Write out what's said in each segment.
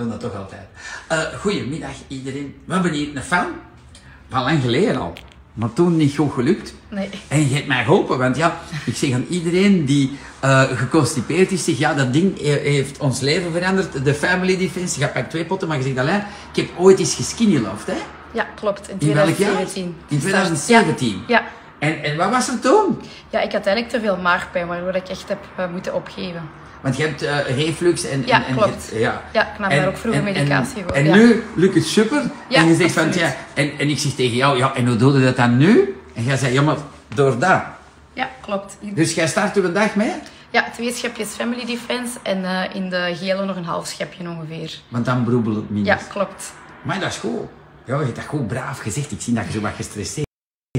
doen dat toch altijd. Eh goedemiddag iedereen. We hebben hier een film. Van lang geleden al. Maar toen niet goed gelukt. Nee. En je hebt mij geholpen, want ja, ik zeg aan iedereen die eh geconstipeerd is, zeg ja, dat ding he- heeft ons leven veranderd. De Family Defense, je hebt twee potten, maar je zegt alleen, ik heb ooit eens geskinnyloved, hè? Ja, klopt. In In welk jaar? 2017. In 2017. Ja. En, en wat was er toen? Ja, ik had eigenlijk te veel maagpijn, waardoor ik echt heb eh, moeten opgeven. Want je hebt eh, reflux en... Ja, en, klopt. ja. Ja, ik nam daar ook vroeger medicatie voor, En ja. nu lukt het super. Ja, en je zegt van, ja, en, en ik zeg tegen jou, ja, en hoe doe je dat dan nu? En jij zegt, ja, maar door dat. Ja, klopt. Dus jij start er een dag mee? Ja, twee schepjes Family Defense en eh, in de gele nog een half schepje ongeveer. Want dan broebelt het minder. Ja, klopt. Maar dat is goed. Ja, je hebt dat goed braaf gezegd. Ik zie dat je zo wat gestresseerd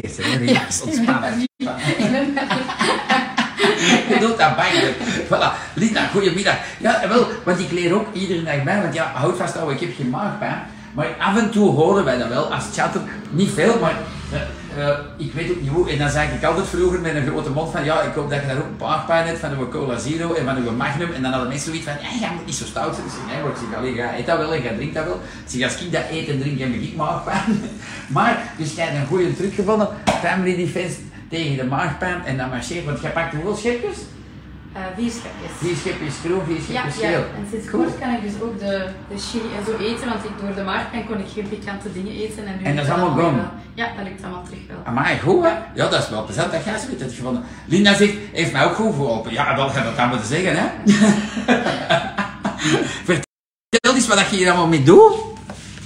bent. Relax, ontspannen. doet dat bijna. Voilà. Linda, goedemiddag. Ja, wel, want ik leer ook iedere dag bij. Want ja, houd vast, ouwe, ik heb geen maagpijn. Maar af en toe horen wij dat wel als chatten. Niet veel, maar eh, eh, ik weet ook niet hoe. En dan zei ik altijd vroeger met een grote mond van ja, ik hoop dat je daar ook maagpijn hebt van uw Cola Zero en van uw Magnum. En dan hadden mensen zoiets van, ja, jij moet niet zo stout zijn. Ik zeg, nee hoor, ik eet dat wel en jij drinkt dat wel. Ik als ik dat eet en drink, heb ik maagpijn. Maar, dus jij hebt een goede truc gevonden. Family Defense tegen de maagpijn en dan marcheert. Want jij pakt hoeveel schepjes? Eh, vier schepjes. Vier schepjes groen, vier Ja, schepjes ja, geel. en sinds kort kan ik dus ook de, de chili en zo eten, want ik, door de maagpijn kon ik geen pikante dingen eten. En, nu En dat is allemaal gone? Ja, dat lukt allemaal terug wel. Amai, goed hè? Ja, dat is wel plezant dat jij zoiets hebt gevonden. Linda zegt, heeft mij ook goed geholpen. Ja, wel, ga dat dan moeten zeggen hè? Vertel eens wat je hier allemaal mee doet.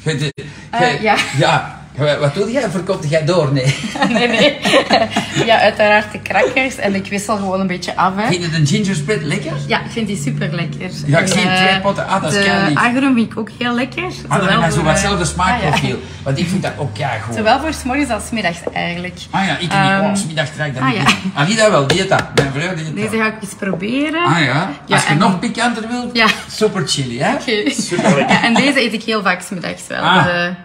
Je- je- Eh, ja. Ja, wat doe jij? Verkoopt jij door? Nee. nee, nee. ja, uiteraard de crackers en ik wissel gewoon een beetje af. Hè. Vind je de ginger spread lekker? Ja, ik vind die super lekker. Ja, ik zie twee potten. Ah, dat is De agrum vind ik ook heel lekker. Ah, dan zo voor, wat eh, hetzelfde smaakprofiel. ah, ja. Want ik vind dat ook ja goed. Zowel voor 's morgens als middags eigenlijk. Ah ja, ik niet. Ehm, Oh, 's middags trek ik dat ah, niet. ja. Ah, niet dat wel, die dat. Mijn vrouw die Deze ga ik eens proberen. Ah ja, Ja, als je nog pikanter wilt, Ja. super chili hè? Oké. Super lekker. En deze eet ik heel vaak 's middags wel. Ah. De ananas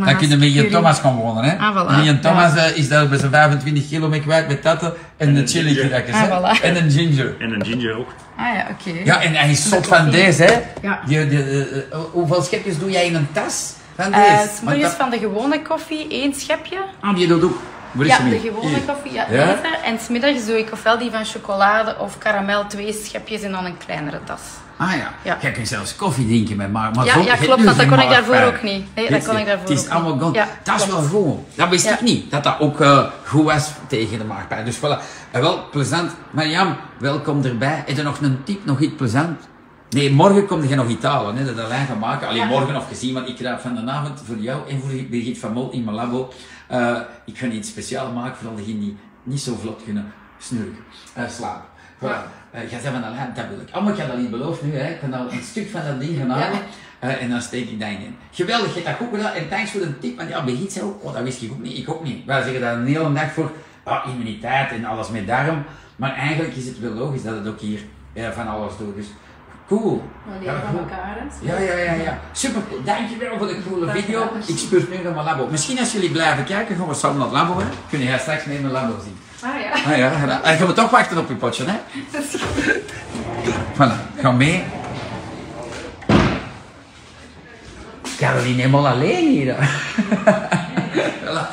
Dan kun je met je. Thomas gaan wonen, hè? Ah, voilà. En je Thomas eh, is daar bij zijn 25 kilo mee kwijt met tatten en de een chili Ah, voilà. En een ginger. En een ginger ook. Ah ja, oké. Ja, en hij is zot van deze, hè? Ja. Die, die, eh, eh, hoeveel schepjes doe jij in een tas van deze? Dat- van de gewone koffie één schepje. Ah, die doet ook. Is Ja, de gewone Hier. koffie, ja, Ja? deze. En smiddags doe ik ofwel die van chocolade of karamel, twee schepjes en dan een kleinere tas. Ah ja. Ja. jij kunt zelfs koffie drinken met maar, maar Ja, zo- ja, klopt, dat geen kon ik daarvoor ook niet. Nee, dat kon ik daarvoor Het is allemaal. Ja, dat is wel goed. Dat wist Ja. ik niet, dat dat ook eh, goed was tegen de maagpijn. Dus voilà. En wel plezant. Mariam, welkom erbij. Heb je nog een tip, nog iets plezant? Nee, morgen kom je nog iets halen, hè, dat alleen gaan maken. Alleen Ja. morgen of gezien, want ik krijg van de avond voor jou en voor Birgit van Mol in mijn labo. eh, ik ga iets speciaals maken voor al diegenen die niet zo vlot kunnen snurken, eh, slapen. Voilà. Eh, jij zei van alleen, dat wil ik. Maar ik had dat niet beloofd nu, hè. ik kan al een stuk van dat ding gaan halen. eh, en dan steek ik dat in. Geweldig, je hebt dat goed gedaan. En thanks voor de tip, want ja, Birgit zei ook, oh, dat wist ik ook niet, ik ook niet. Wij zeggen dat een hele dag voor ah, immuniteit en alles met darm. Maar eigenlijk is het wel logisch dat het ook hier eh, van alles doet. Dus cool. We leren van elkaar, hè. Ja, ja, ja, ja. Super cool. Dankjewel voor de coole video. Ik spurt nu naar mijn labo. Misschien als jullie blijven kijken, gaan we samen naar het labo. Hè? Kunnen jij straks mee in mijn labo zien. Ah ja. Ah ja, gedaan. En gaan we toch wachten op je potje, hè? Voilà, ga mee. Caroline helemaal alleen hier. voilà.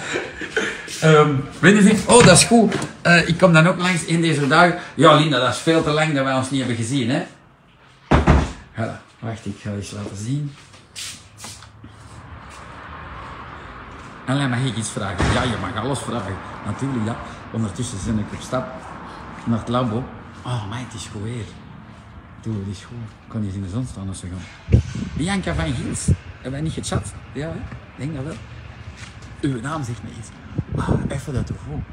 Weet je, niet? oh dat is goed. Eh, ik kom dan ook langs in deze dagen. Ja, Linda, dat is veel te lang dat wij ons niet hebben gezien, hè? Wacht, ik ga eens laten zien. Alleen mag ik iets vragen? Ja, je mag alles vragen. Natuurlijk, ja. Ondertussen ben ik op stap naar het labo. Oh, maar het is goed weer. Doe, het is goed. Ik kan hier in de zon staan als ze gaan. Bianca van Giels. Hebben wij niet gechat? Ja, hè? Ik denk dat wel. Uw naam zegt me iets. Ah, even dat toch goed.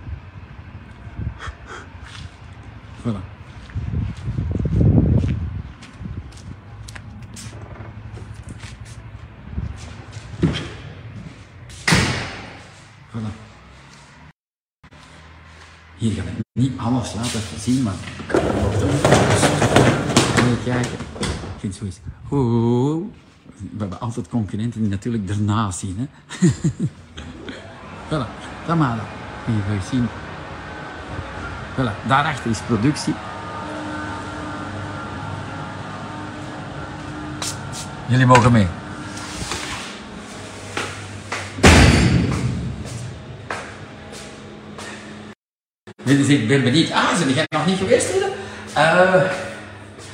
Voilà. Hier gaan we niet alles laten zien, maar ik kan. Even kijken. Ik vind het zoiets. We hebben altijd concurrenten die natuurlijk ernaast zien. Hè? voilà, dat. Hier ga je zien. Voilà, daarachter is productie. Jullie mogen mee. Is, ik ben benieuwd. Ah, zijn jij nog niet geweest? Eh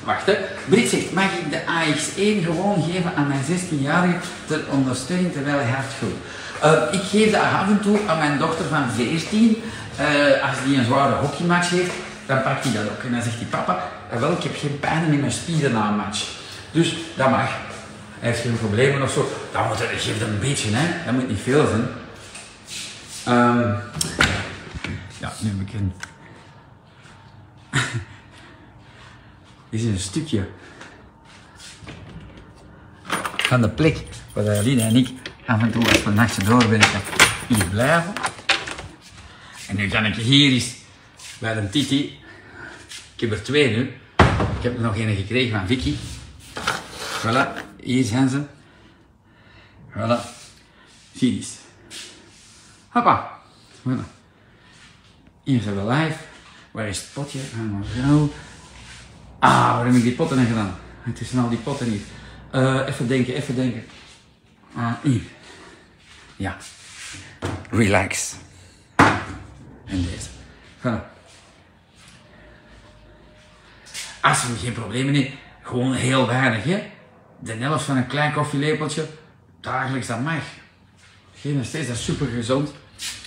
wacht, hè. Brit zegt, mag ik de AX1 gewoon geven aan mijn 16-jarige ter ondersteuning terwijl hij hard groeit? Eh, ik geef dat af en toe aan mijn dochter van 14. Eh, als die een zware hockeymatch heeft, dan pakt hij dat ook. En dan zegt hij, papa, wel, ik heb geen pijn in mijn spieren na een match. Dus dat mag. Hij heeft geen problemen of zo. Dan moet hij, geef dat een beetje, hè. Dat moet niet veel zijn. Ehm, ja, nu een... Dit is een stukje van de plek waar Lina en ik af en toe als we nachtje doorwerken hier blijven. En nu kan ik hier eens bij een Titi. Ik heb er twee nu. Ik heb er nog een gekregen van Vicky. Voilà, hier zijn ze. Voilà. Zie eens. Hoppa. Voilà. We live. Waar is het potje? Gaan we zo. Ah, waar heb ik die potten in gedaan? Het is al die potten niet. Eh, even denken, even denken. Ah, hier. Ja. Relax. En deze. Voilà. Als je geen problemen hebt, gewoon heel weinig, hè. De helft van een klein koffielepeltje, dagelijks, dat mag. Geen steeds, dat is super gezond.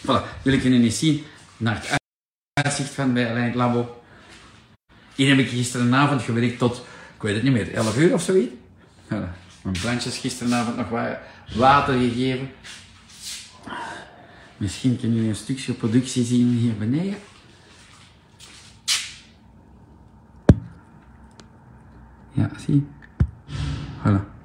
Voilà, jullie niet zien naar uitzicht van bij Alain Labo. Hier heb ik gisteravond gewerkt tot, ik weet het niet meer, 11 uur of zoiets. Mijn plantjes gisteravond nog wat water gegeven. Misschien kunnen jullie een stukje productie zien hier beneden. Ja, zie. Voilà.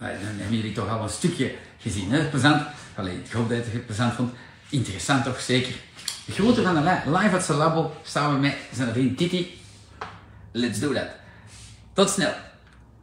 Nou, Dan hebben jullie toch al een stukje gezien, hè? Plezant. Allee, ik hoop dat je het plezant vond. Interessant toch zeker. De grote van de li- live at Labo samen met zijn vriend Titi. Let's do that. Tot snel.